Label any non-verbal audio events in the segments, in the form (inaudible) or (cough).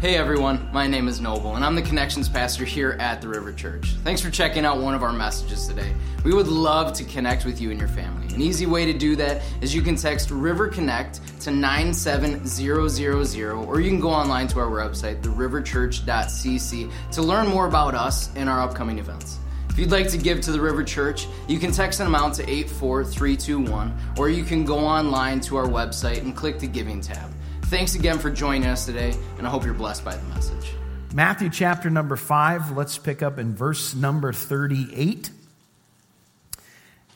Hey everyone, my name is Noble, and I'm the Connections Pastor here at the River Church. Thanks for checking out one of our messages today. We would love to connect with you and your family. An easy way to do that is you can text River Connect to 97000, or you can go online to our website, theriverchurch.cc, to learn more about us and our upcoming events. If you'd like to give to the River Church, you can text an amount to 84321, or you can go online to our website and click the Giving tab. Thanks again for joining us today, and I hope you're blessed by the message. Matthew chapter number 5, let's pick up in verse number 38.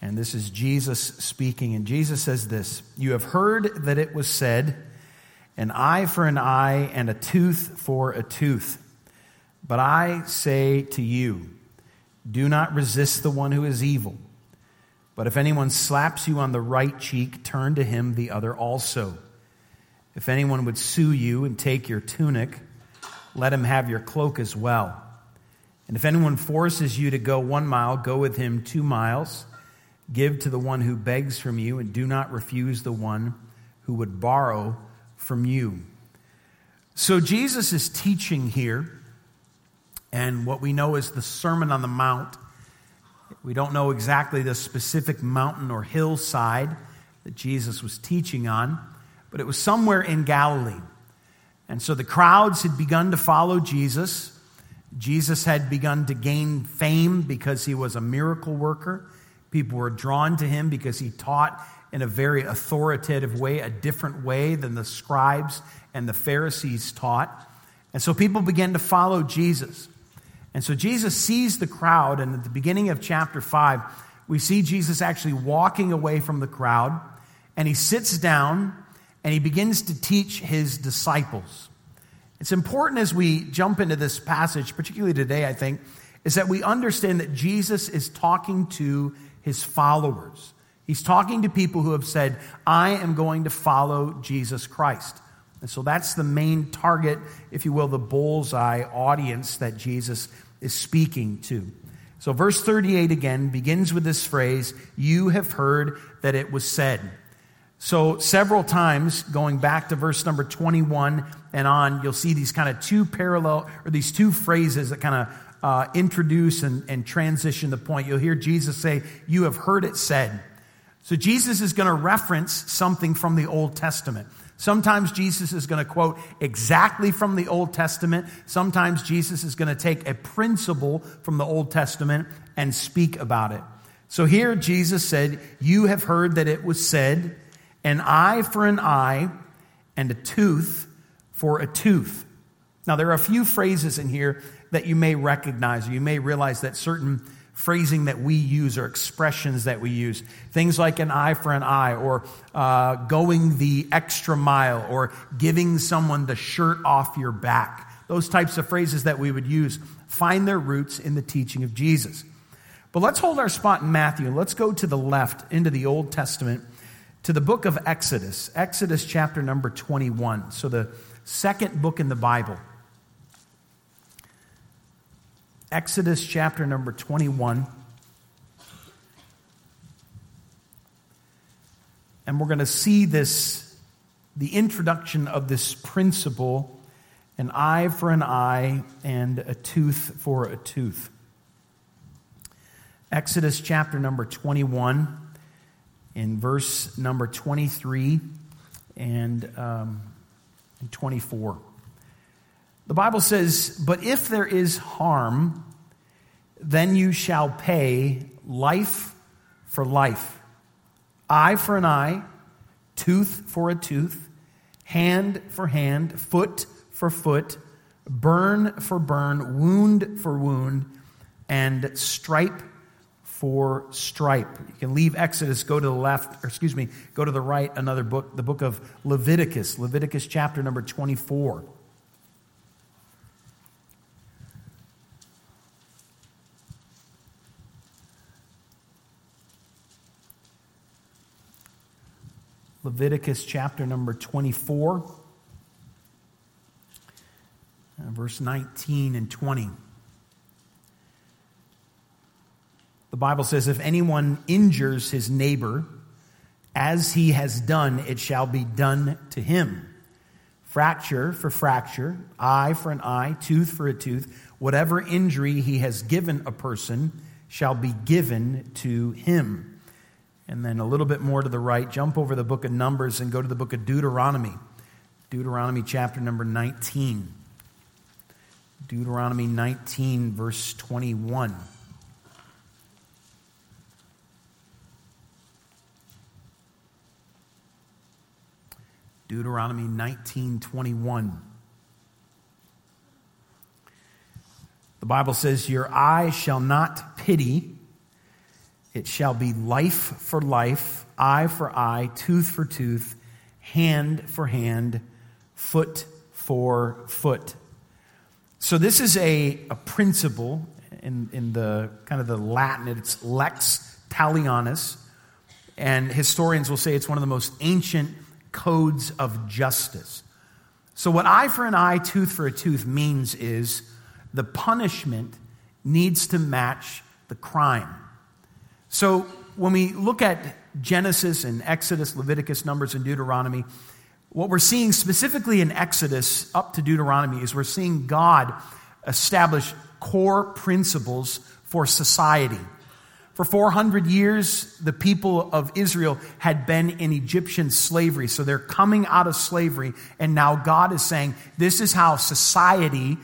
And this is Jesus speaking. And Jesus says this You have heard that it was said, an eye for an eye and a tooth for a tooth. But I say to you, do not resist the one who is evil. But if anyone slaps you on the right cheek, turn to him the other also. If anyone would sue you and take your tunic, let him have your cloak as well. And if anyone forces you to go one mile, go with him two miles. Give to the one who begs from you, and do not refuse the one who would borrow from you. So Jesus is teaching here, and what we know is the Sermon on the Mount. We don't know exactly the specific mountain or hillside that Jesus was teaching on but it was somewhere in Galilee. And so the crowds had begun to follow Jesus. Jesus had begun to gain fame because he was a miracle worker. People were drawn to him because he taught in a very authoritative way, a different way than the scribes and the Pharisees taught. And so people began to follow Jesus. And so Jesus sees the crowd, and at the beginning of chapter 5, we see Jesus actually walking away from the crowd, and he sits down and he begins to teach his disciples. It's important as we jump into this passage, particularly today, I think, is that we understand that Jesus is talking to his followers. He's talking to people who have said, I am going to follow Jesus Christ. And so that's the main target, if you will, the bullseye audience that Jesus is speaking to. So, verse 38 again begins with this phrase, You have heard that it was said. So, several times going back to verse number 21 and on, you'll see these kind of two parallel, or these two phrases that kind of uh, introduce and, and transition the point. You'll hear Jesus say, You have heard it said. So, Jesus is going to reference something from the Old Testament. Sometimes Jesus is going to quote exactly from the Old Testament. Sometimes Jesus is going to take a principle from the Old Testament and speak about it. So here Jesus said, You have heard that it was said, an eye for an eye and a tooth for a tooth. Now, there are a few phrases in here that you may recognize, you may realize that certain phrasing that we use or expressions that we use. Things like an eye for an eye, or uh, going the extra mile, or giving someone the shirt off your back. Those types of phrases that we would use find their roots in the teaching of Jesus. But let's hold our spot in Matthew. Let's go to the left into the Old Testament to the book of Exodus, Exodus chapter number 21. So, the second book in the Bible. Exodus chapter number 21. And we're going to see this, the introduction of this principle an eye for an eye and a tooth for a tooth. Exodus chapter number 21 in verse number 23 and, um, 24. The Bible says, But if there is harm, then you shall pay life for life, eye for an eye, tooth for a tooth, hand for hand, foot for foot, burn for burn, wound for wound, and stripe for stripe. You can leave Exodus, go to the left, or excuse me, go to the right, another book, the book of Leviticus, Leviticus chapter number 24. Leviticus chapter number 24, uh, verse 19 and 20. The Bible says, if anyone injures his neighbor, as he has done, it shall be done to him. fracture for fracture, eye for an eye, tooth for a tooth. Whatever injury he has given a person shall be given to him. And then a little bit more to the right, jump over the book of Numbers and go to the book of Deuteronomy. Deuteronomy chapter number 19. Deuteronomy 19, verse 21. Deuteronomy 19:21. The Bible says, Your eye shall not pity, it shall be life for life, eye for eye, tooth for tooth, hand for hand, foot for foot. So this is a, a principle in, in the kind of the Latin, it's lex talionis, and historians will say it's one of the most ancient codes of justice. So, what eye for an eye, tooth for a tooth means is the punishment needs to match the crime. So, when we look at Genesis and Exodus, Leviticus, Numbers, and Deuteronomy, what we're seeing specifically in Exodus up to Deuteronomy is we're seeing God establish core principles for society. For 400 years, the people of Israel had been in Egyptian slavery. So they're coming out of slavery. And now God is saying, this is how society,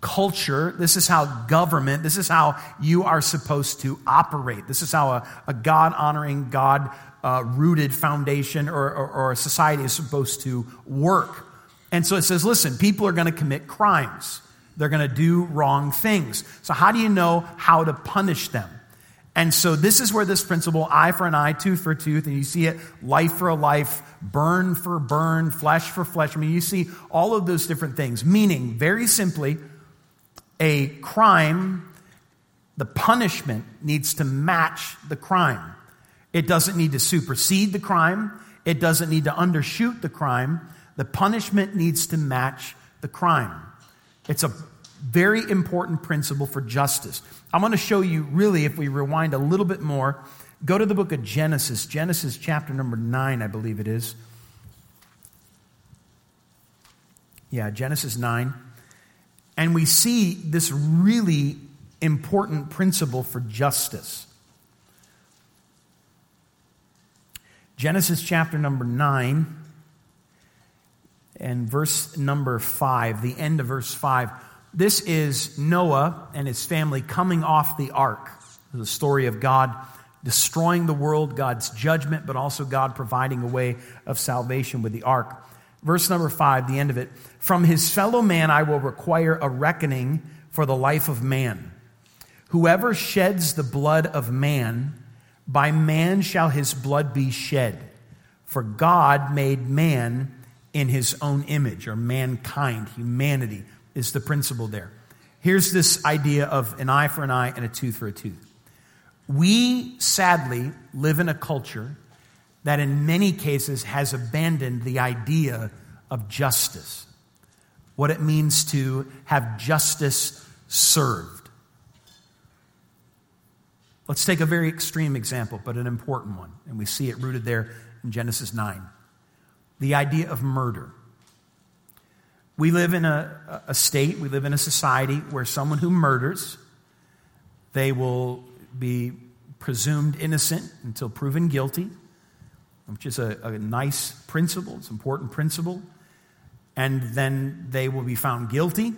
culture, this is how government, this is how you are supposed to operate. This is how a, a God honoring, God uh, rooted foundation or, or, or a society is supposed to work. And so it says, listen, people are going to commit crimes. They're going to do wrong things. So, how do you know how to punish them? And so this is where this principle, eye for an eye, tooth for tooth, and you see it, life for a life, burn for burn, flesh for flesh. I mean, you see all of those different things. Meaning, very simply, a crime, the punishment needs to match the crime. It doesn't need to supersede the crime. It doesn't need to undershoot the crime. The punishment needs to match the crime. It's a very important principle for justice. I'm going to show you, really, if we rewind a little bit more, go to the book of Genesis, Genesis chapter number 9, I believe it is. Yeah, Genesis 9. And we see this really important principle for justice. Genesis chapter number 9 and verse number 5, the end of verse 5. This is Noah and his family coming off the ark. The story of God destroying the world, God's judgment, but also God providing a way of salvation with the ark. Verse number five, the end of it. From his fellow man I will require a reckoning for the life of man. Whoever sheds the blood of man, by man shall his blood be shed. For God made man in his own image, or mankind, humanity is the principle there. Here's this idea of an eye for an eye and a tooth for a tooth. We sadly live in a culture that, in many cases, has abandoned the idea of justice, what it means to have justice served. Let's take a very extreme example, but an important one, and we see it rooted there in Genesis 9. The idea of murder. We live in a, a state, we live in a society where someone who murders, they will be presumed innocent until proven guilty, which is a, a nice principle, it's an important principle. And then they will be found guilty,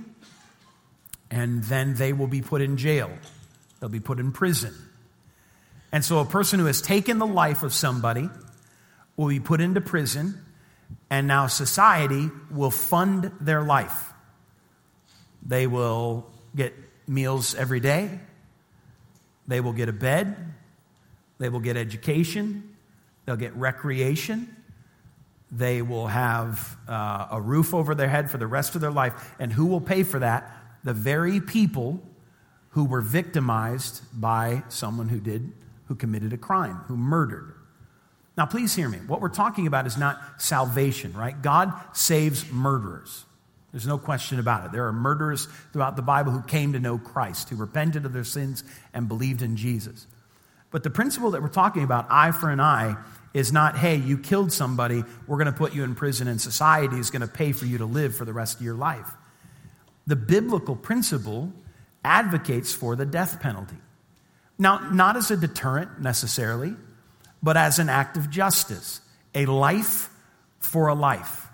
and then they will be put in jail. They'll be put in prison. And so a person who has taken the life of somebody will be put into prison and now society will fund their life. They will get meals every day, they will get a bed, they will get education, they'll get recreation. They will have uh, a roof over their head for the rest of their life. And who will pay for that? The very people who were victimized by someone who did, who committed a crime, who murdered. Now, please hear me. What we're talking about is not salvation, right? God saves murderers. There's no question about it. There are murderers throughout the Bible who came to know Christ, who repented of their sins and believed in Jesus. But the principle that we're talking about, eye for an eye, is not, hey, you killed somebody, we're going to put you in prison, and society is going to pay for you to live for the rest of your life. The biblical principle advocates for the death penalty. Now, not as a deterrent necessarily, but as an act of justice. A life for a life,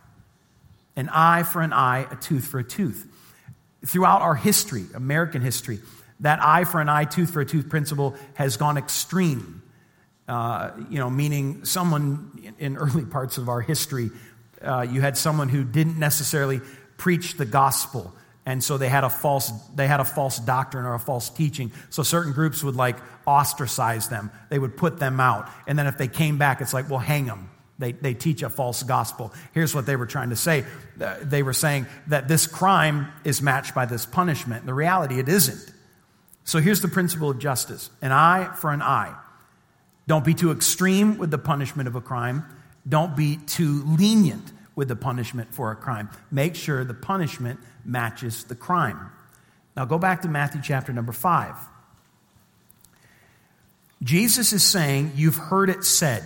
an eye for an eye, a tooth for a tooth. Throughout our history, American history, that eye for an eye, tooth for a tooth principle has gone extreme. Uh, you know, meaning someone in early parts of our history, uh, you had someone who didn't necessarily preach the gospel and so they had a false they had a false doctrine or a false teaching. So certain groups would like ostracize them. They would put them out. And then if they came back it's like well hang them they, they teach a false gospel. Here's what they were trying to say. Uh, they were saying that this crime is matched by this punishment. The reality it isn't. So here's the principle of justice. An eye for an eye. Don't be too extreme with the punishment of a crime. Don't be too lenient with the punishment for a crime make sure the punishment matches the crime. Now go back to Matthew chapter number 5. Jesus is saying, You've heard it said.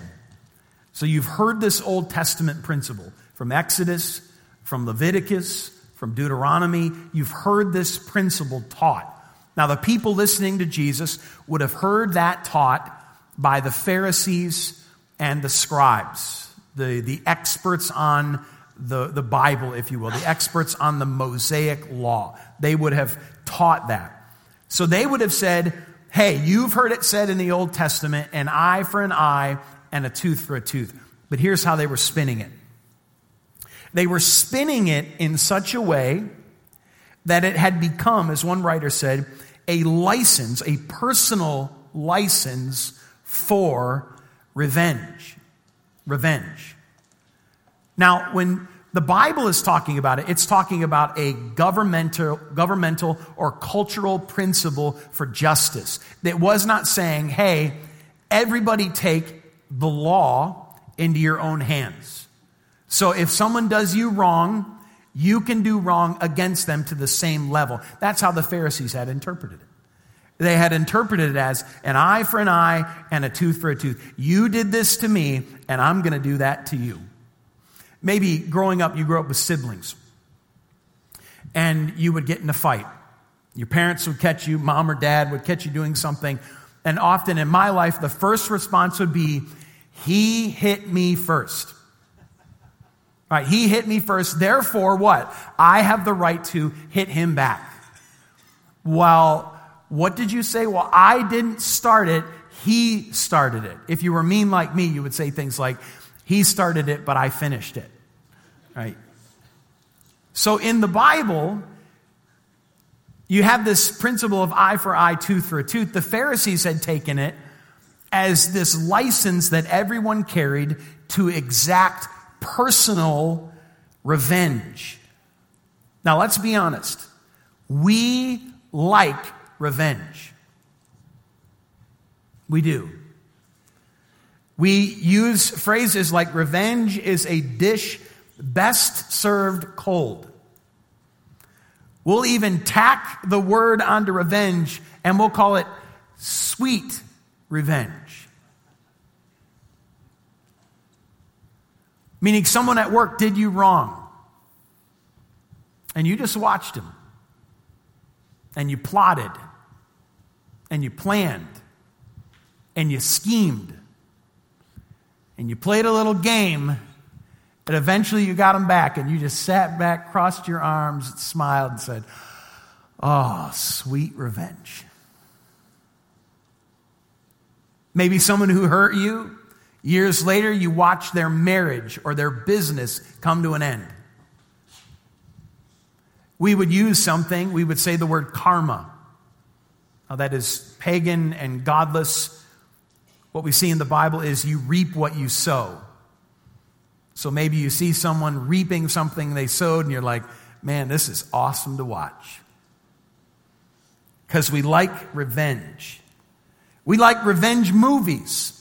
So you've heard this Old Testament principle from Exodus, from Leviticus, from Deuteronomy. You've heard this principle taught. Now, the people listening to Jesus would have heard that taught by the Pharisees and the scribes, the, the experts on the, the Bible, if you will, the experts on the Mosaic law. They would have taught that. So they would have said, hey, you've heard it said in the Old Testament, an eye for an eye and a tooth for a tooth. But here's how they were spinning it they were spinning it in such a way that it had become, as one writer said, a license, a personal license for revenge. Revenge. Now, when the Bible is talking about it, it's talking about a governmental, governmental or cultural principle for justice. that was not saying, hey, everybody take the law into your own hands. So if someone does you wrong, you can do wrong against them to the same level. That's how the Pharisees had interpreted it. They had interpreted it as an eye for an eye and a tooth for a tooth. You did this to me, and I'm going to do that to you. Maybe growing up, you grew up with siblings and you would get in a fight. Your parents would catch you, mom or dad would catch you doing something. And often in my life, the first response would be, He hit me first. Right? He hit me first. Therefore, what? I have the right to hit him back. Well, what did you say? Well, I didn't start it. He started it. If you were mean like me, you would say things like, he started it, but I finished it. Right? So in the Bible, you have this principle of eye for eye, tooth for a tooth. The Pharisees had taken it as this license that everyone carried to exact personal revenge. Now, let's be honest. We like revenge. We do. We use phrases like revenge is a dish best served cold. We'll even tack the word onto revenge and we'll call it sweet revenge. Meaning someone at work did you wrong and you just watched him and you plotted and you planned and you schemed and you played a little game, and eventually you got them back, and you just sat back, crossed your arms, smiled, and said, Oh, sweet revenge. Maybe someone who hurt you, years later, you watch their marriage or their business come to an end. We would use something, we would say the word karma. Now, that is pagan and godless what we see in the Bible is you reap what you sow. So maybe you see someone reaping something they sowed, and you're like, man, this is awesome to watch. Because we like revenge. We like revenge movies.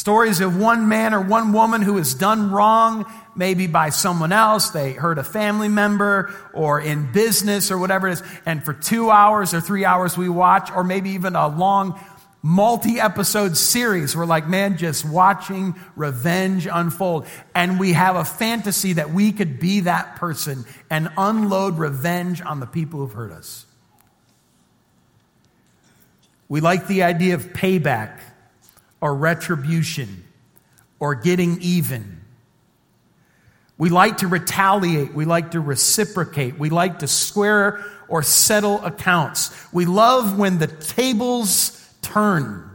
Stories of one man or one woman who has done wrong, maybe by someone else. They hurt a family member or in business or whatever it is. And for two hours or three hours we watch, or maybe even a long multi episode series. We're like, man, just watching revenge unfold. And we have a fantasy that we could be that person and unload revenge on the people who've hurt us. We like the idea of payback or retribution or getting even. We like to retaliate. We like to reciprocate. We like to square or settle accounts. We love when the tables turn.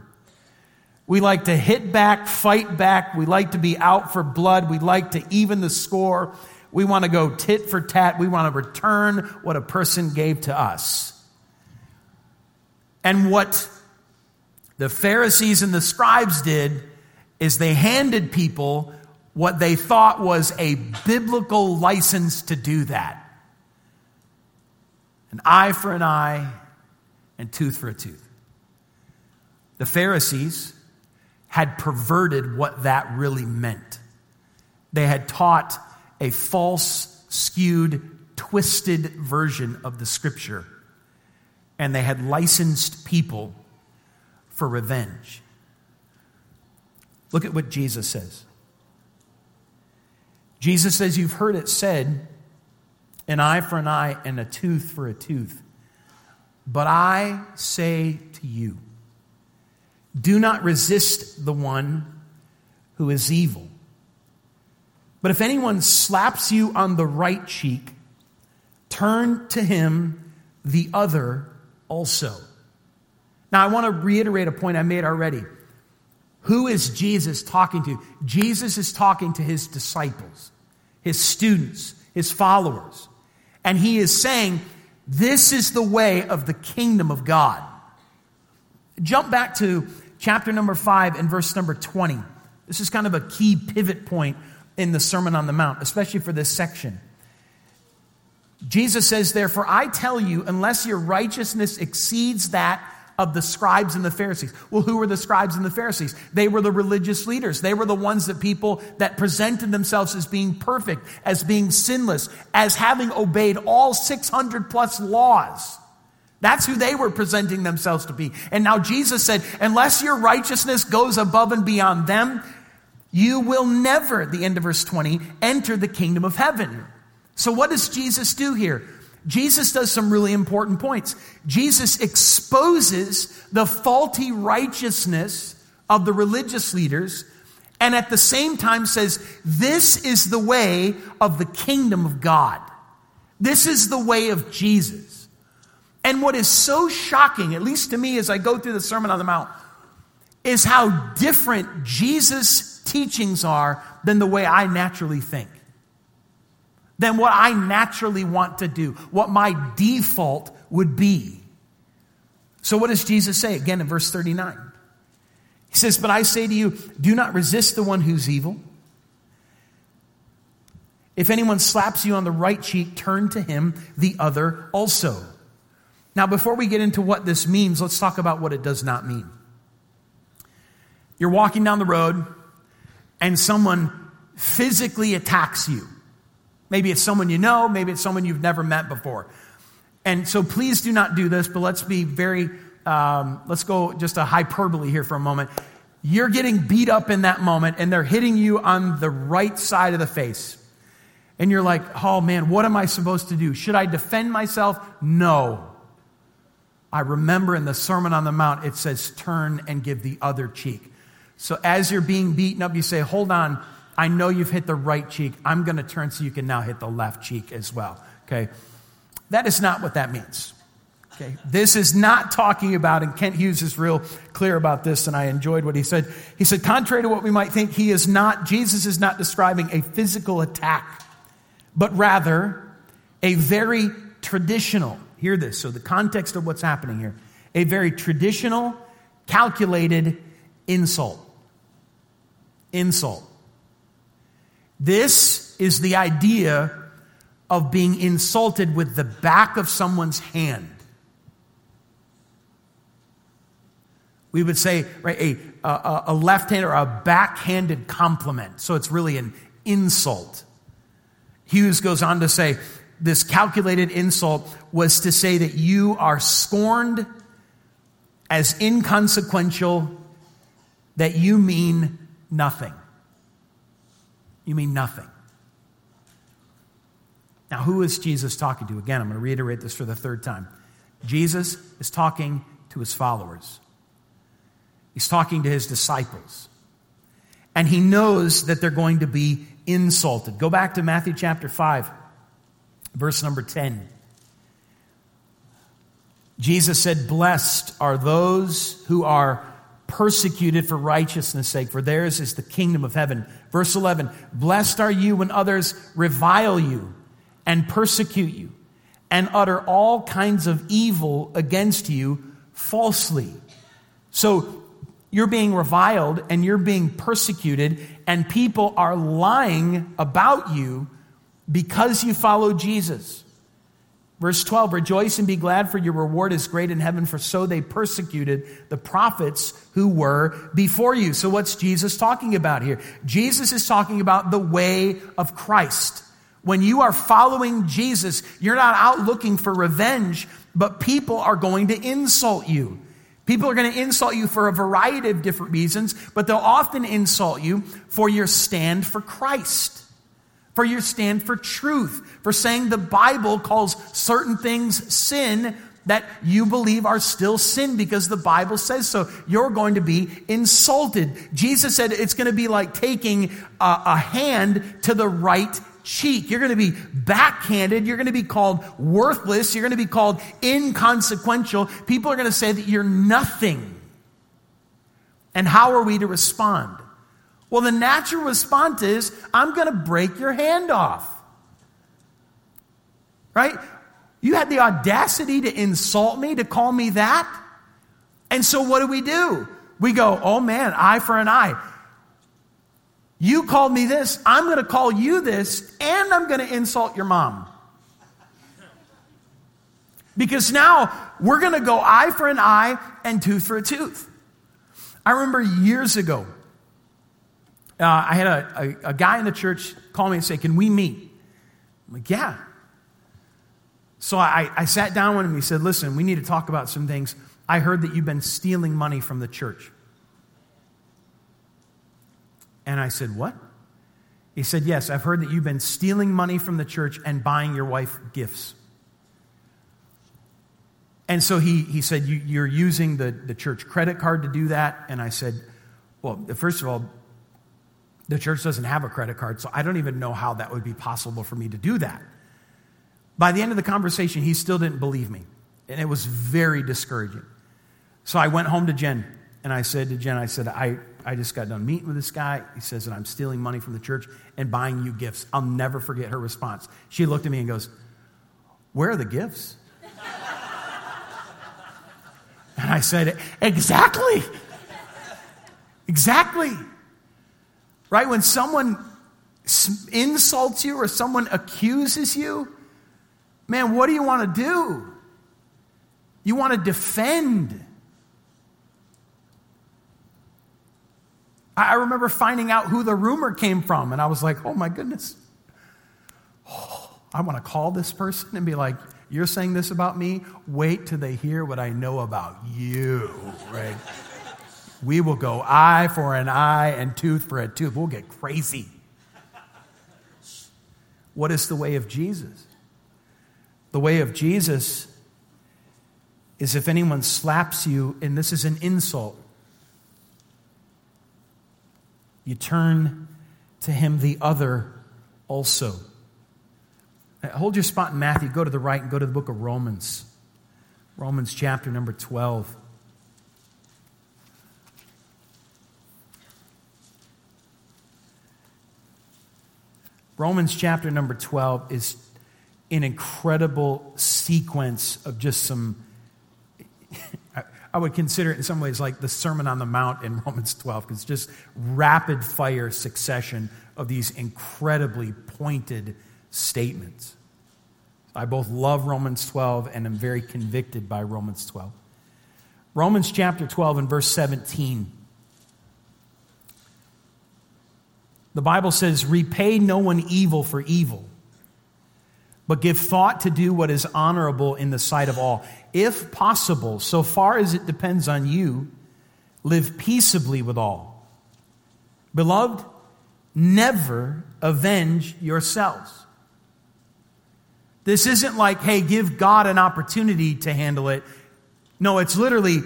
We like to hit back, fight back. We like to be out for blood. We like to even the score. We want to go tit for tat. We want to return what a person gave to us. And what the Pharisees and the scribes did is they handed people what they thought was a biblical license to do that an eye for an eye and tooth for a tooth. The Pharisees had perverted what that really meant. They had taught a false, skewed, twisted version of the scripture, and they had licensed people for revenge. Look at what Jesus says. Jesus says, You've heard it said, an eye for an eye and a tooth for a tooth. But I say to you, do not resist the one who is evil. But if anyone slaps you on the right cheek, turn to him the other also. Now, I want to reiterate a point I made already. Who is Jesus talking to? Jesus is talking to his disciples, his students, his followers. And he is saying, This is the way of the kingdom of God. Jump back to chapter number 5 and verse number 20. This is kind of a key pivot point in the Sermon on the Mount, especially for this section. Jesus says, Therefore, I tell you, unless your righteousness exceeds that of the scribes and the Pharisees. Well, who were the scribes and the Pharisees? They were the religious leaders. They were the ones that people that presented themselves as being perfect, as being sinless, as having obeyed all 600 plus laws. That's who they were presenting themselves to be. And now Jesus said, unless your righteousness goes above and beyond them, you will never, the end of verse 20, enter the kingdom of heaven. So what does Jesus do here? Jesus does some really important points. Jesus exposes the faulty righteousness of the religious leaders and at the same time says, This is the way of the kingdom of God. This is the way of Jesus. And what is so shocking, at least to me as I go through the Sermon on the Mount, is how different Jesus' teachings are than the way I naturally think than what I naturally want to do, what my default would be. So, what does Jesus say again in verse 39? He says, But I say to you, do not resist the one who's evil. If anyone slaps you on the right cheek, turn to him the other also. Now, before we get into what this means, let's talk about what it does not mean. You're walking down the road, and someone physically attacks you. Maybe it's someone you know, maybe it's someone you've never met before. And so please do not do this, but let's be very, um, let's go just a hyperbole here for a moment. You're getting beat up in that moment, and they're hitting you on the right side of the face. And you're like, oh man, what am I supposed to do? Should I defend myself? No. I remember in the Sermon on the Mount, it says, turn and give the other cheek. So as you're being beaten up, you say, hold on, I know you've hit the right cheek. I'm going to turn so you can now hit the left cheek as well. Okay? That is not what that means. Okay? This is not talking about, and Kent Hughes is real clear about this, and I enjoyed what he said. He said, contrary to what we might think, he is not, Jesus is not describing a physical attack, but rather a very traditional, hear this, so the context of what's happening here, a very traditional, calculated insult. Insult. This is the idea of being insulted with the back of someone's hand. We would say, right, a, a, a left hand or a backhanded compliment. So it's really an insult. Hughes goes on to say, this calculated insult was to say that you are scorned as inconsequential that you mean nothing. You mean nothing. Now, who is Jesus talking to? Again, I'm going to reiterate this for the third time. Jesus is talking to his followers, he's talking to his disciples. And he knows that they're going to be insulted. Go back to Matthew chapter 5, verse number 10. Jesus said, Blessed are those who are persecuted for righteousness' sake, for theirs is the kingdom of heaven. Verse 11 Blessed are you when others revile you and persecute you and utter all kinds of evil against you falsely. So you're being reviled and you're being persecuted, and people are lying about you because you follow Jesus. Verse 12, rejoice and be glad, for your reward is great in heaven, for so they persecuted the prophets who were before you. So, what's Jesus talking about here? Jesus is talking about the way of Christ. When you are following Jesus, you're not out looking for revenge, but people are going to insult you. People are going to insult you for a variety of different reasons, but they'll often insult you for your stand for Christ for your stand for truth, for saying the Bible calls certain things sin that you believe are still sin because the Bible says so. You're going to be insulted. Jesus said it's going to be like taking a, a hand to the right cheek. You're going to be backhanded. You're going to be called worthless. You're going to be called inconsequential. People are going to say that you're nothing. And how are we to respond? Well, the natural response is, I'm going to break your hand off. Right? You had the audacity to insult me, to call me that. And so what do we do? We go, oh man, eye for an eye. You called me this, I'm going to call you this, and I'm going to insult your mom. Because now we're going to go eye for an eye and tooth for a tooth. I remember years ago, uh, I had a, a, a, guy in the church call me and say, Can we meet? I'm like, Yeah. So I, I sat down with him. He said, Listen, we need to talk about some things. I heard that you've been stealing money from the church. And I said, What? He said, Yes, I've heard that you've been stealing money from the church and buying your wife gifts. And so he, he said, you, are using the, the church credit card to do that. And I said, Well, first of all, the church doesn't have a credit card, so I don't even know how that would be possible for me to do that. By the end of the conversation, he still didn't believe me, and it was very discouraging. So I went home to Jen, and I said to Jen, I said, I, I just got done meeting with this guy. He says that I'm stealing money from the church and buying you gifts. I'll never forget her response. She looked at me and goes, Where are the gifts? and I said, Exactly. Exactly. Right? When someone insults you or someone accuses you, man, what do you want to do? You want to defend. I remember finding out who the rumor came from, and I was like, oh my goodness. Oh, (sighs) I want to call this person and be like, you're saying this about me? Wait till they hear what I know about you, right? We will go eye for an eye and tooth for a tooth. We'll get crazy. What is the way of Jesus? The way of Jesus is if anyone slaps you, and this is an insult, you turn to him the other also. Hold your spot in Matthew, go to the right, and go to the book of Romans. Romans chapter number 12. Romans chapter number 12 is an incredible sequence of just some, I would consider it in some ways like the Sermon on the Mount in Romans 12, because it's just rapid fire succession of these incredibly pointed statements. I both love Romans 12 and am very convicted by Romans 12. Romans chapter 12 and verse 17 The Bible says, repay no one evil for evil, but give thought to do what is honorable in the sight of all. If possible, so far as it depends on you, live peaceably with all. Beloved, never avenge yourselves. This isn't like, hey, give God an opportunity to handle it. No, it's literally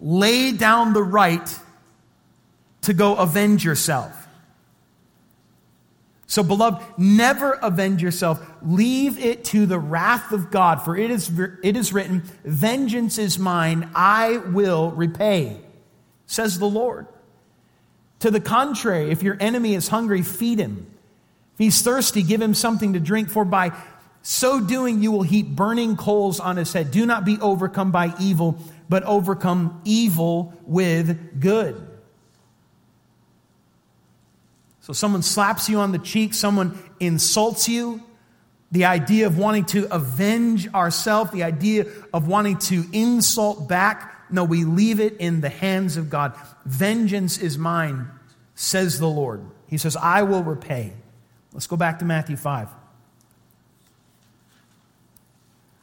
lay down the right to go avenge yourself. So, beloved, never avenge yourself. Leave it to the wrath of God, for it is, it is written, Vengeance is mine, I will repay, says the Lord. To the contrary, if your enemy is hungry, feed him. If he's thirsty, give him something to drink, for by so doing you will heap burning coals on his head. Do not be overcome by evil, but overcome evil with good. So someone slaps you on the cheek, someone insults you. The idea of wanting to avenge ourselves, the idea of wanting to insult back. No, we leave it in the hands of God. Vengeance is mine, says the Lord. He says, I will repay. Let's go back to Matthew 5.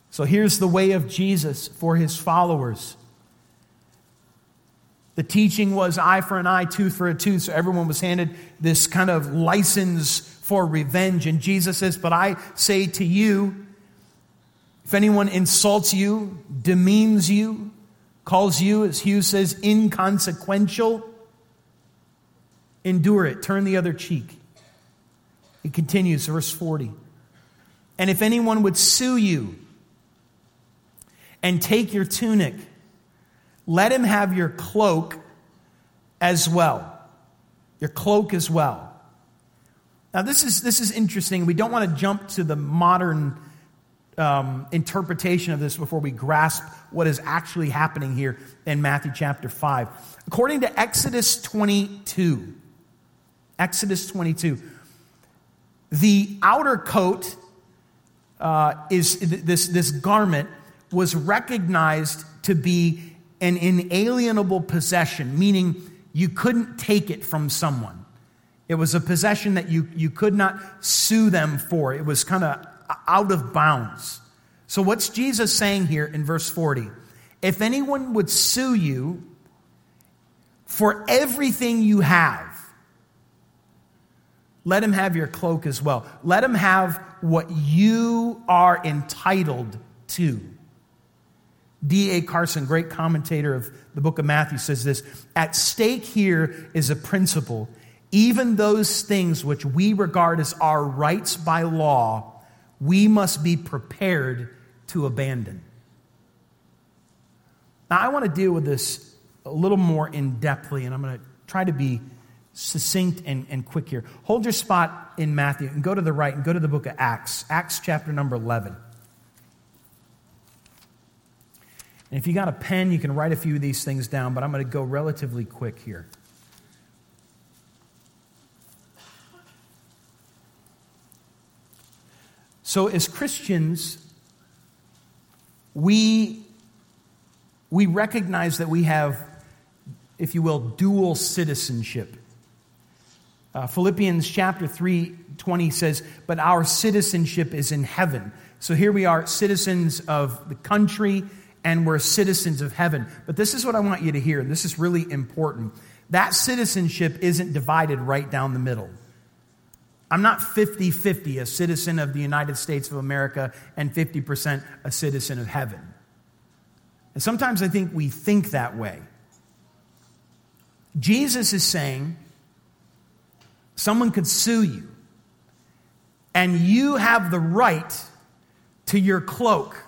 So here's the way of Jesus for his followers. The teaching was eye for an eye, tooth for a tooth. So everyone was handed this kind of license for revenge. And Jesus says, But I say to you, if anyone insults you, demeans you, calls you, as Hughes says, inconsequential, endure it. Turn the other cheek. He continues, verse 40. And if anyone would sue you and take your tunic, let him have your cloak as well. Your cloak as well. Now, this is, this is interesting. We don't want to jump to the modern um, interpretation of this before we grasp what is actually happening here in Matthew chapter 5. According to Exodus 22, Exodus 22, the outer coat uh, is this, this garment was recognized to be an inalienable possession, meaning you couldn't take it from someone. It was a possession that you, you could not sue them for. It was kind of out of bounds. So, what's Jesus saying here in verse 40? If anyone would sue you for everything you have, let him have your cloak as well. Let him have what you are entitled to. D.A. Carson, great commentator of the book of Matthew, says this At stake here is a principle. Even those things which we regard as our rights by law, we must be prepared to abandon. Now, I want to deal with this a little more in depthly, and I'm going to try to be succinct and, and quick here. Hold your spot in Matthew and go to the right and go to the book of Acts, Acts chapter number 11. And if you got a pen, you can write a few of these things down, but I'm going to go relatively quick here. So, as Christians, we, we recognize that we have, if you will, dual citizenship. Uh, Philippians chapter 3 20 says, But our citizenship is in heaven. So here we are, citizens of the country and we're citizens of heaven. But this is what I want you to hear, and this is really important. That citizenship isn't divided right down the middle. I'm not 50 50 a citizen of the United States of America and 50% a citizen of heaven. And sometimes I think we think that way. Jesus is saying someone could sue you, and you have the right to your cloak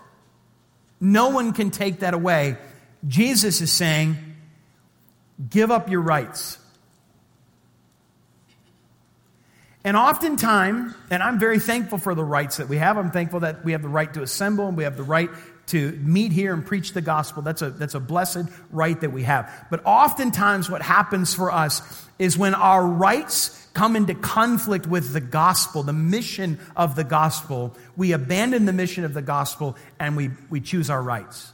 no one can take that away. Jesus is saying, give up your rights. And oftentimes, and I'm very thankful for the rights that we have. I'm thankful that we have the right to assemble and we have the right to meet here and preach the gospel. That's a, that's a blessed right that we have. But oftentimes, what happens for us is when our rights come into conflict with the gospel, the mission of the gospel, we abandon the mission of the gospel and we, we choose our rights.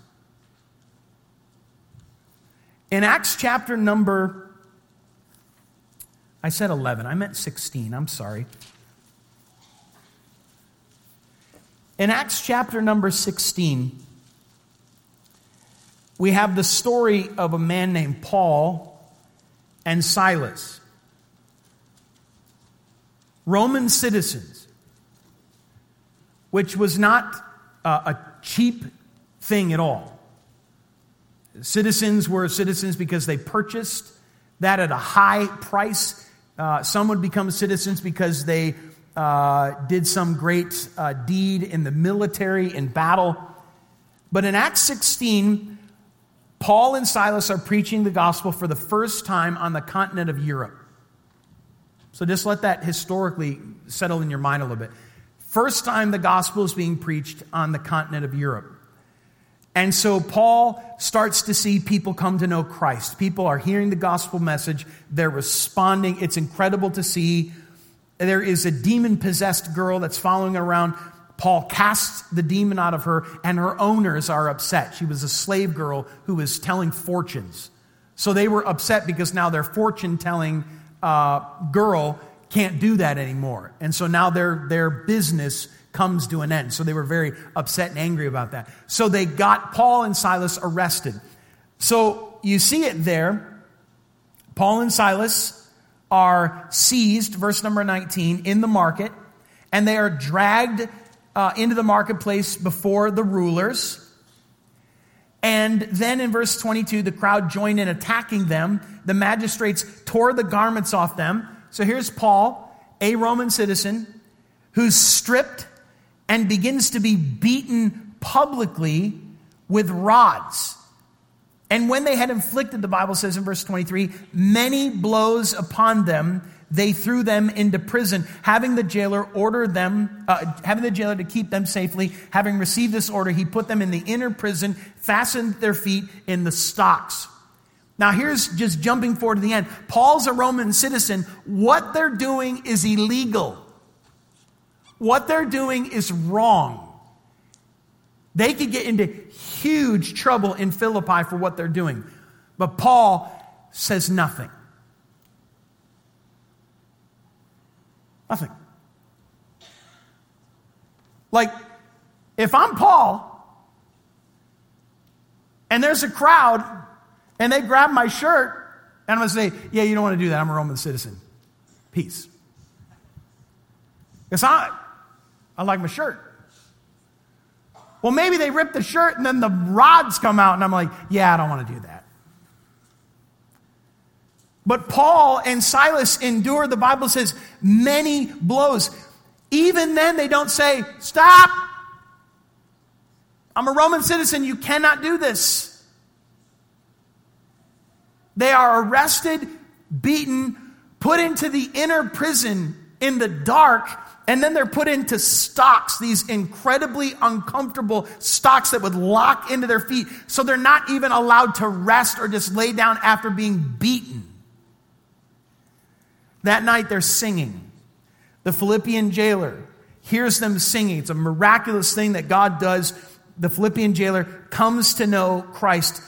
In Acts chapter number, I said 11, I meant 16, I'm sorry. In Acts chapter number 16, we have the story of a man named Paul and Silas, Roman citizens, which was not a cheap thing at all. Citizens were citizens because they purchased that at a high price. Uh, some would become citizens because they uh, did some great uh, deed in the military, in battle. But in Acts 16, Paul and Silas are preaching the gospel for the first time on the continent of Europe. So just let that historically settle in your mind a little bit. First time the gospel is being preached on the continent of Europe. And so Paul starts to see people come to know Christ. People are hearing the gospel message, they're responding. It's incredible to see. There is a demon possessed girl that's following around. Paul casts the demon out of her, and her owners are upset. She was a slave girl who was telling fortunes. So they were upset because now their fortune telling uh, girl can't do that anymore. And so now their, their business comes to an end. So they were very upset and angry about that. So they got Paul and Silas arrested. So you see it there. Paul and Silas are seized, verse number 19, in the market, and they are dragged uh, into the marketplace before the rulers. And then in verse 22, the crowd joined in attacking them. The magistrates tore the garments off them. So here's Paul, a Roman citizen, who's stripped and begins to be beaten publicly with rods. And when they had inflicted, the Bible says in verse 23, many blows upon them, they threw them into prison, having the jailer order them, uh, having the jailer to keep them safely. Having received this order, he put them in the inner prison, fastened their feet in the stocks. Now, here's just jumping forward to the end. Paul's a Roman citizen. What they're doing is illegal. What they're doing is wrong. They could get into huge trouble in Philippi for what they're doing. But Paul says nothing. Nothing. Like, if I'm Paul and there's a crowd and they grab my shirt and I'm going to say, Yeah, you don't want to do that. I'm a Roman citizen. Peace. Because I, I like my shirt. Well, maybe they rip the shirt and then the rods come out, and I'm like, yeah, I don't want to do that. But Paul and Silas endure, the Bible says, many blows. Even then, they don't say, stop. I'm a Roman citizen. You cannot do this. They are arrested, beaten, put into the inner prison in the dark, and then they're put into stocks, these incredibly uncomfortable stocks that would lock into their feet. So they're not even allowed to rest or just lay down after being beaten. That night they're singing. The Philippian jailer hears them singing. It's a miraculous thing that God does. The Philippian jailer comes to know Christ.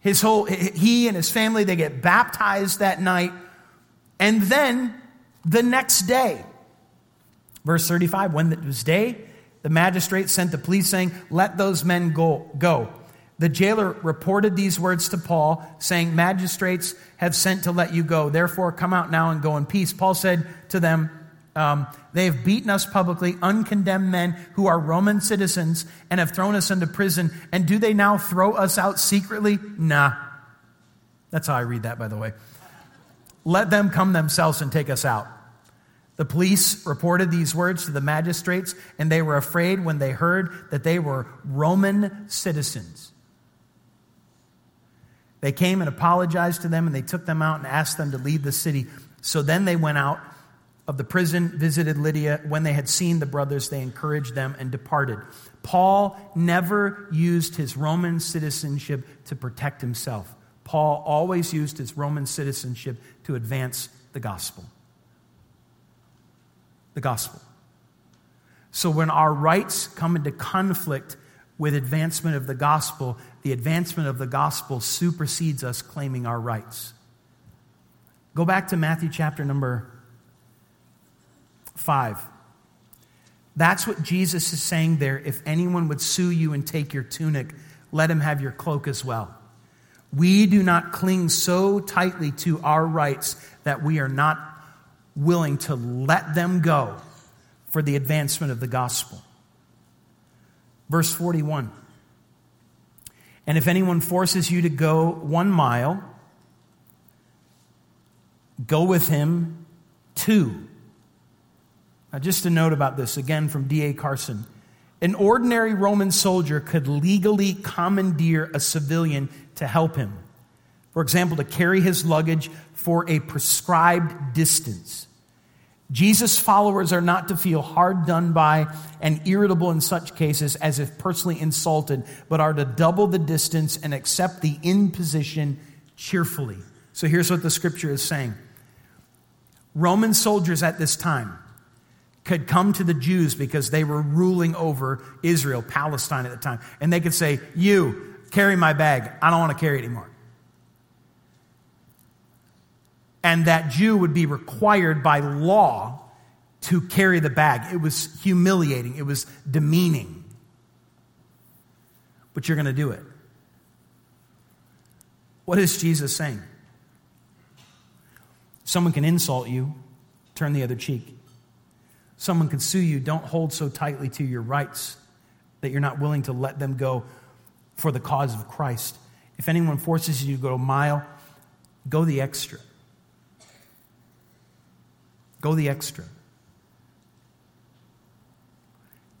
His whole, he and his family, they get baptized that night. And then the next day, Verse 35 When it was day, the magistrate sent the police saying, Let those men go. go. The jailer reported these words to Paul, saying, Magistrates have sent to let you go. Therefore, come out now and go in peace. Paul said to them, um, They have beaten us publicly, uncondemned men who are Roman citizens, and have thrown us into prison. And do they now throw us out secretly? Nah. That's how I read that, by the way. Let them come themselves and take us out. The police reported these words to the magistrates, and they were afraid when they heard that they were Roman citizens. They came and apologized to them, and they took them out and asked them to leave the city. So then they went out of the prison, visited Lydia. When they had seen the brothers, they encouraged them and departed. Paul never used his Roman citizenship to protect himself. Paul always used his Roman citizenship to advance the gospel the gospel. So when our rights come into conflict with advancement of the gospel, the advancement of the gospel supersedes us claiming our rights. Go back to Matthew chapter number 5. That's what Jesus is saying there. If anyone would sue you and take your tunic, let him have your cloak as well. We do not cling so tightly to our rights that we are not willing to let them go for the advancement of the gospel. Verse 41 And if anyone forces you to go one mile, go with him two. Now, just a note about this, again from D.A. Carson. An ordinary Roman soldier could legally commandeer a civilian to help him. For example, to carry his luggage for a prescribed distance. Jesus' followers are not to feel hard done by and irritable in such cases as if personally insulted, but are to double the distance and accept the imposition cheerfully. So here's what the scripture is saying Roman soldiers at this time could come to the Jews because they were ruling over Israel, Palestine at the time, and they could say, You, carry my bag. I don't want to carry it anymore. And that Jew would be required by law to carry the bag. It was humiliating, it was demeaning. But you're going to do it. What is Jesus saying? Someone can insult you, turn the other cheek. Someone can sue you, don't hold so tightly to your rights that you're not willing to let them go for the cause of Christ. If anyone forces you to go a mile, go the extra. Go the extra.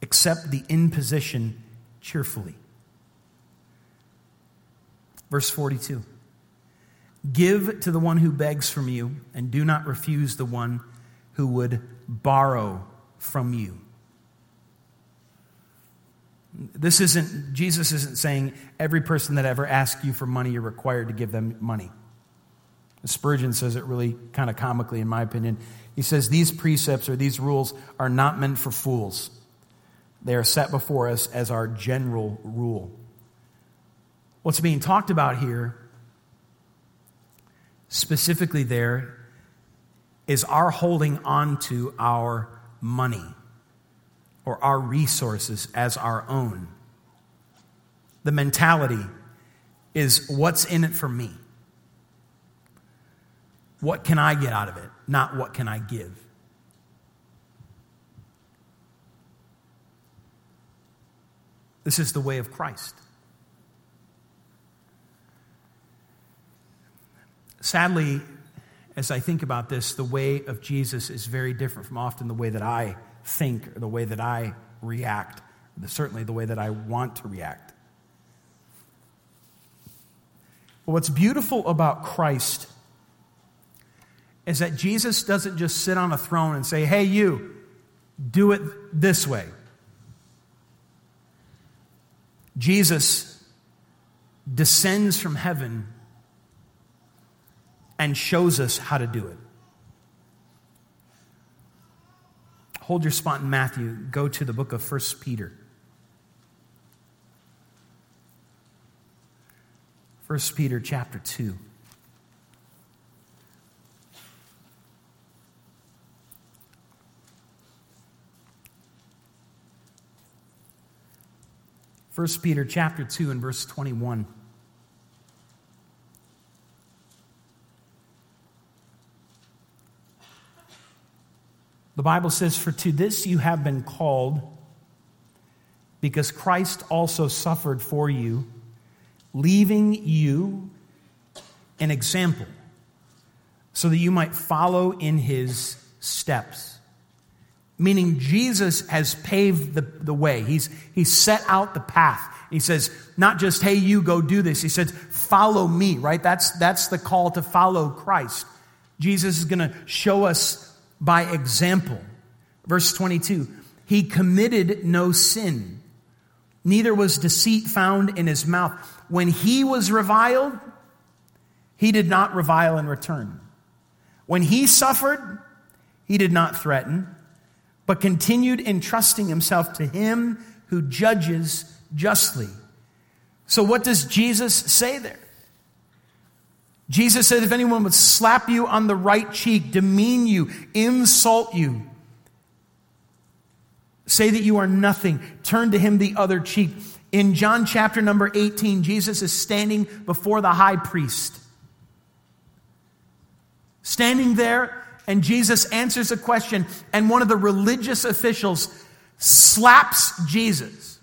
Accept the imposition cheerfully. Verse 42. Give to the one who begs from you, and do not refuse the one who would borrow from you. This isn't, Jesus isn't saying every person that ever asks you for money, you're required to give them money. Spurgeon says it really kind of comically, in my opinion. He says, These precepts or these rules are not meant for fools. They are set before us as our general rule. What's being talked about here specifically there is our holding on to our money or our resources as our own. The mentality is what's in it for me? What can I get out of it? Not what can I give? This is the way of Christ. Sadly, as I think about this, the way of Jesus is very different from often the way that I think or the way that I react, certainly the way that I want to react. But what's beautiful about Christ is that Jesus doesn't just sit on a throne and say, hey, you, do it this way. Jesus descends from heaven and shows us how to do it. Hold your spot in Matthew. Go to the book of 1 Peter. 1 Peter chapter 2. First Peter chapter 2 and verse 21. The Bible says, For to this you have been called, because Christ also suffered for you, leaving you an example, so that you might follow in his steps. Meaning, Jesus has paved the, the way. He's, he's set out the path. He says, not just, hey, you go do this. He says, follow me, right? That's, that's the call to follow Christ. Jesus is going to show us by example. Verse 22 He committed no sin, neither was deceit found in his mouth. When he was reviled, he did not revile in return. When he suffered, he did not threaten, but continued entrusting himself to him who judges justly. So, what does Jesus say there? Jesus said, if anyone would slap you on the right cheek, demean you, insult you, Say that you are nothing. Turn to him the other cheek. In John chapter number 18, Jesus is standing before the high priest. Standing there, and Jesus answers a question, and one of the religious officials slaps Jesus.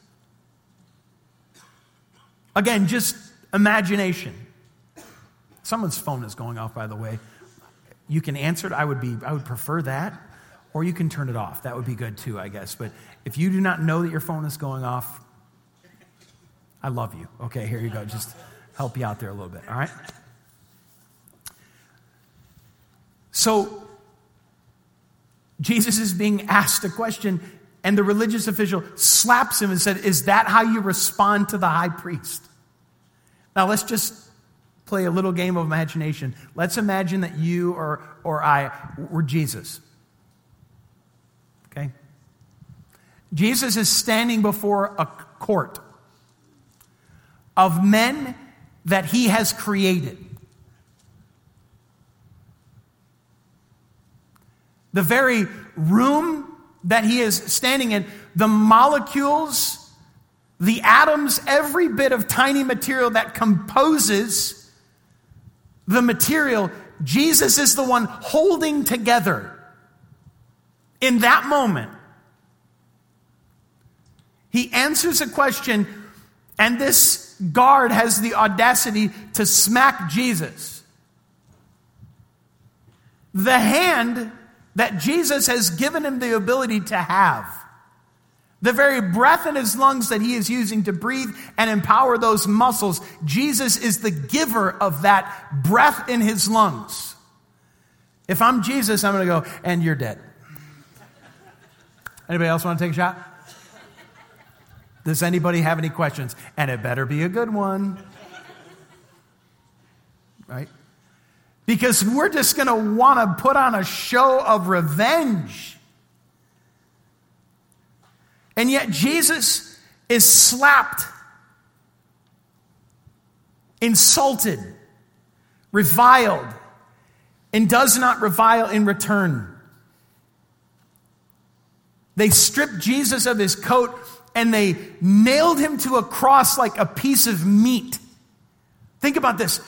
Again, just imagination. Someone's phone is going off, by the way. You can answer it. I would be, I would prefer that. Or you can turn it off. That would be good too, I guess. But if you do not know that your phone is going off, I love you. Okay, here you go. Just help you out there a little bit, all right? So, Jesus is being asked a question, and the religious official slaps him and said, Is that how you respond to the high priest? Now, let's just play a little game of imagination. Let's imagine that you or, or I were Jesus. Okay? Jesus is standing before a court of men that he has created. The very room that he is standing in, the molecules, the atoms, every bit of tiny material that composes the material, Jesus is the one holding together in that moment. He answers a question, and this guard has the audacity to smack Jesus. The hand that Jesus has given him the ability to have, the very breath in his lungs that he is using to breathe and empower those muscles, Jesus is the giver of that breath in his lungs. If I'm Jesus, I'm going to go, and you're dead. Anybody else want to take a shot? Does anybody have any questions? And it better be a good one. Right? Because we're just going to want to put on a show of revenge. And yet Jesus is slapped, insulted, reviled, and does not revile in return. They stripped Jesus of his coat and they nailed him to a cross like a piece of meat. Think about this.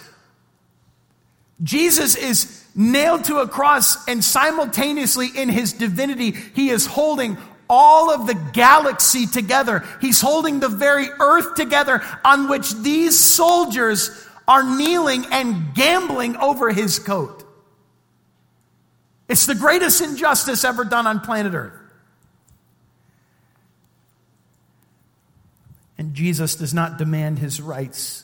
Jesus is nailed to a cross, and simultaneously in his divinity, he is holding all of the galaxy together. He's holding the very earth together on which these soldiers are kneeling and gambling over his coat. It's the greatest injustice ever done on planet earth. And Jesus does not demand his rights.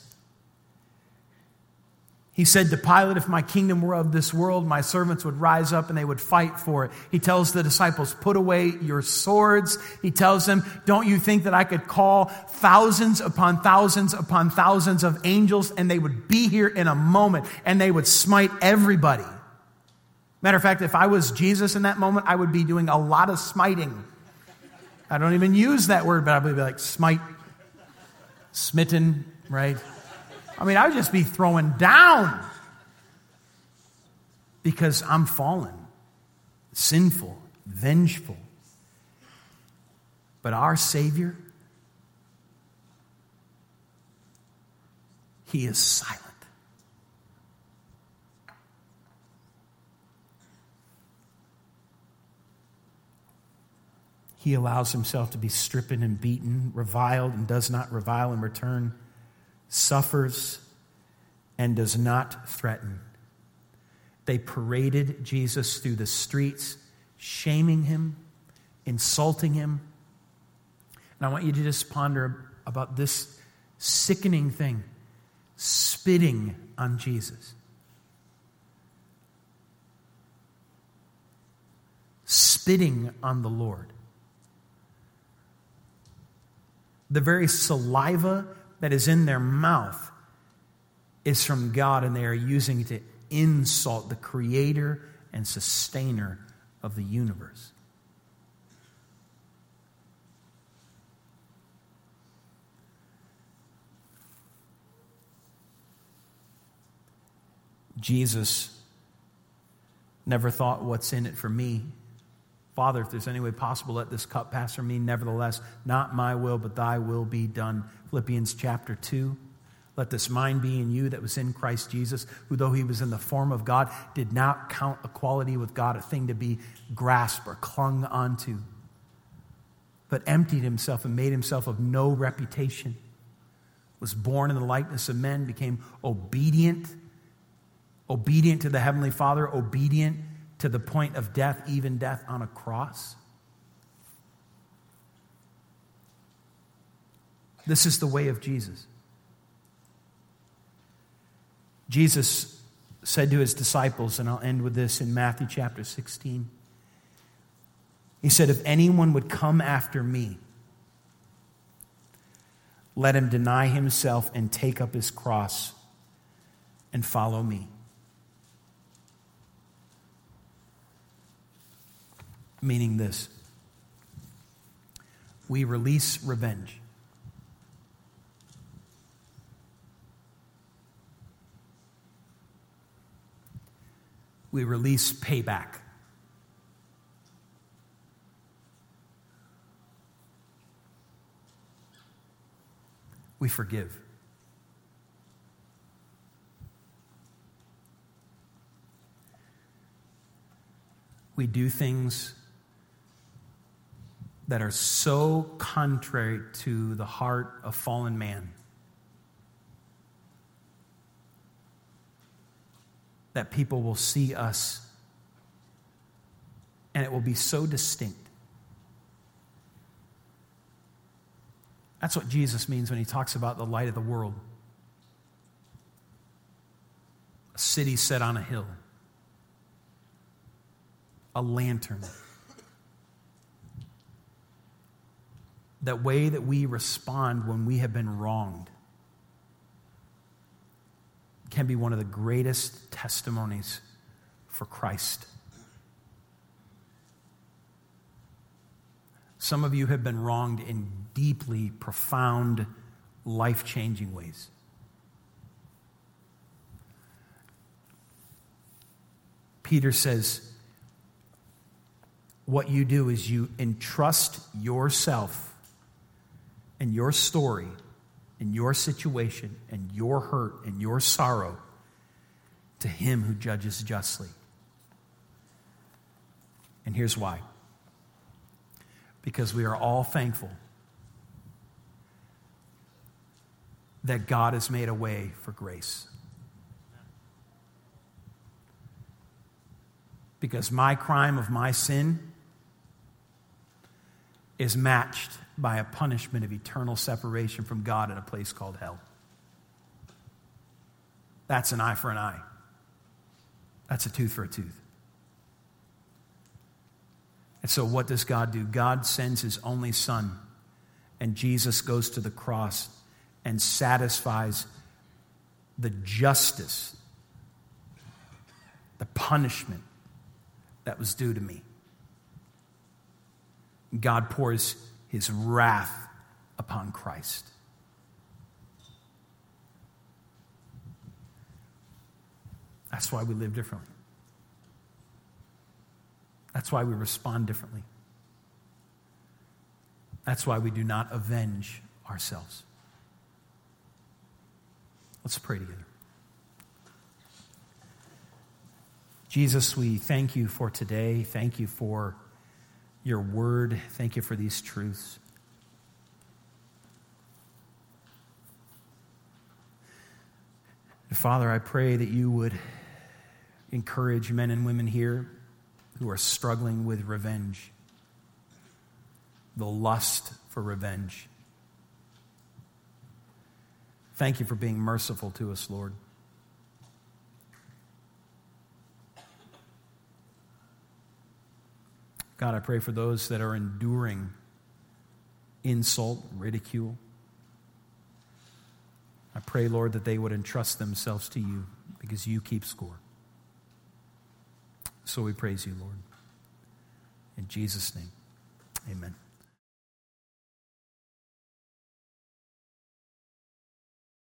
He said to Pilate, If my kingdom were of this world, my servants would rise up and they would fight for it. He tells the disciples, Put away your swords. He tells them, Don't you think that I could call thousands upon thousands upon thousands of angels and they would be here in a moment and they would smite everybody? Matter of fact, if I was Jesus in that moment, I would be doing a lot of smiting. I don't even use that word, but I would be like, smite smitten, right? I mean, I would just be throwing down because I'm fallen, sinful, vengeful. But our Savior, He is silent. He allows himself to be stricken and beaten, reviled, and does not revile in return, suffers and does not threaten. They paraded Jesus through the streets, shaming him, insulting him. And I want you to just ponder about this sickening thing spitting on Jesus. Spitting on the Lord the very saliva that is in their mouth is from God, and they are using it to insult the creator and sustainer of the universe. Jesus never thought, What's in it for me? Father, if there's any way possible, let this cup pass from me. Nevertheless, not my will, but thy will be done. Philippians chapter 2. Let this mind be in you that was in Christ Jesus, who, though he was in the form of God, did not count equality with God a thing to be grasped or clung onto, but emptied himself and made himself of no reputation, was born in the likeness of men, became obedient, obedient to the Heavenly Father, obedient to the point of death, even death on a cross. This is the way of Jesus. Jesus said to his disciples, and I'll end with this in Matthew chapter 16. He said, If anyone would come after me, let him deny himself and take up his cross and follow me. Meaning this we release revenge. We release payback. We forgive. We do things that are so contrary to the heart of fallen man that people will see us and it will be so distinct. That's what Jesus means when he talks about the light of the world. A city set on a hill, a lantern. That way that we respond when we have been wronged can be one of the greatest testimonies for Christ. Some of you have been wronged in deeply profound, life changing ways. Peter says, What you do is you entrust yourself and your story and your situation and your hurt and your sorrow to Him who judges justly. And here's why because we are all thankful that God has made a way for grace. Because my crime of my sin is matched by a punishment of eternal separation from God in a place called hell. That's an eye for an eye. That's a tooth for a tooth. And so, what does God do? God sends his only son, and Jesus goes to the cross and satisfies the justice, the punishment that was due to me. God pours his wrath upon Christ. That's why we live differently. That's why we respond differently. That's why we do not avenge ourselves. Let's pray together. Jesus, we thank you for today. Thank you for your word. Thank you for these truths. Father, I pray that you would encourage men and women here who are struggling with revenge, the lust for revenge. Thank you for being merciful to us, Lord. God, I pray for those that are enduring insult, ridicule. I pray, Lord, that they would entrust themselves to you because you keep score. So we praise you, Lord. In Jesus' name, amen.